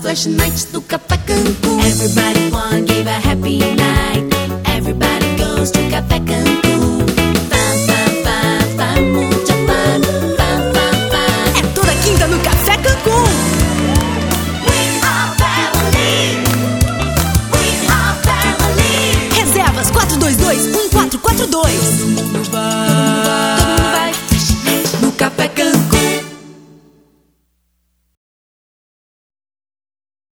Flash nights do Café Cancún. Everybody wanna give a happy night. Everybody goes to Café Cancún. Fun, fun, fun, fun, muito fun. Fun, fun, fun. É toda quinta no Café Cancún. We are family. We are family. Reservas 422 144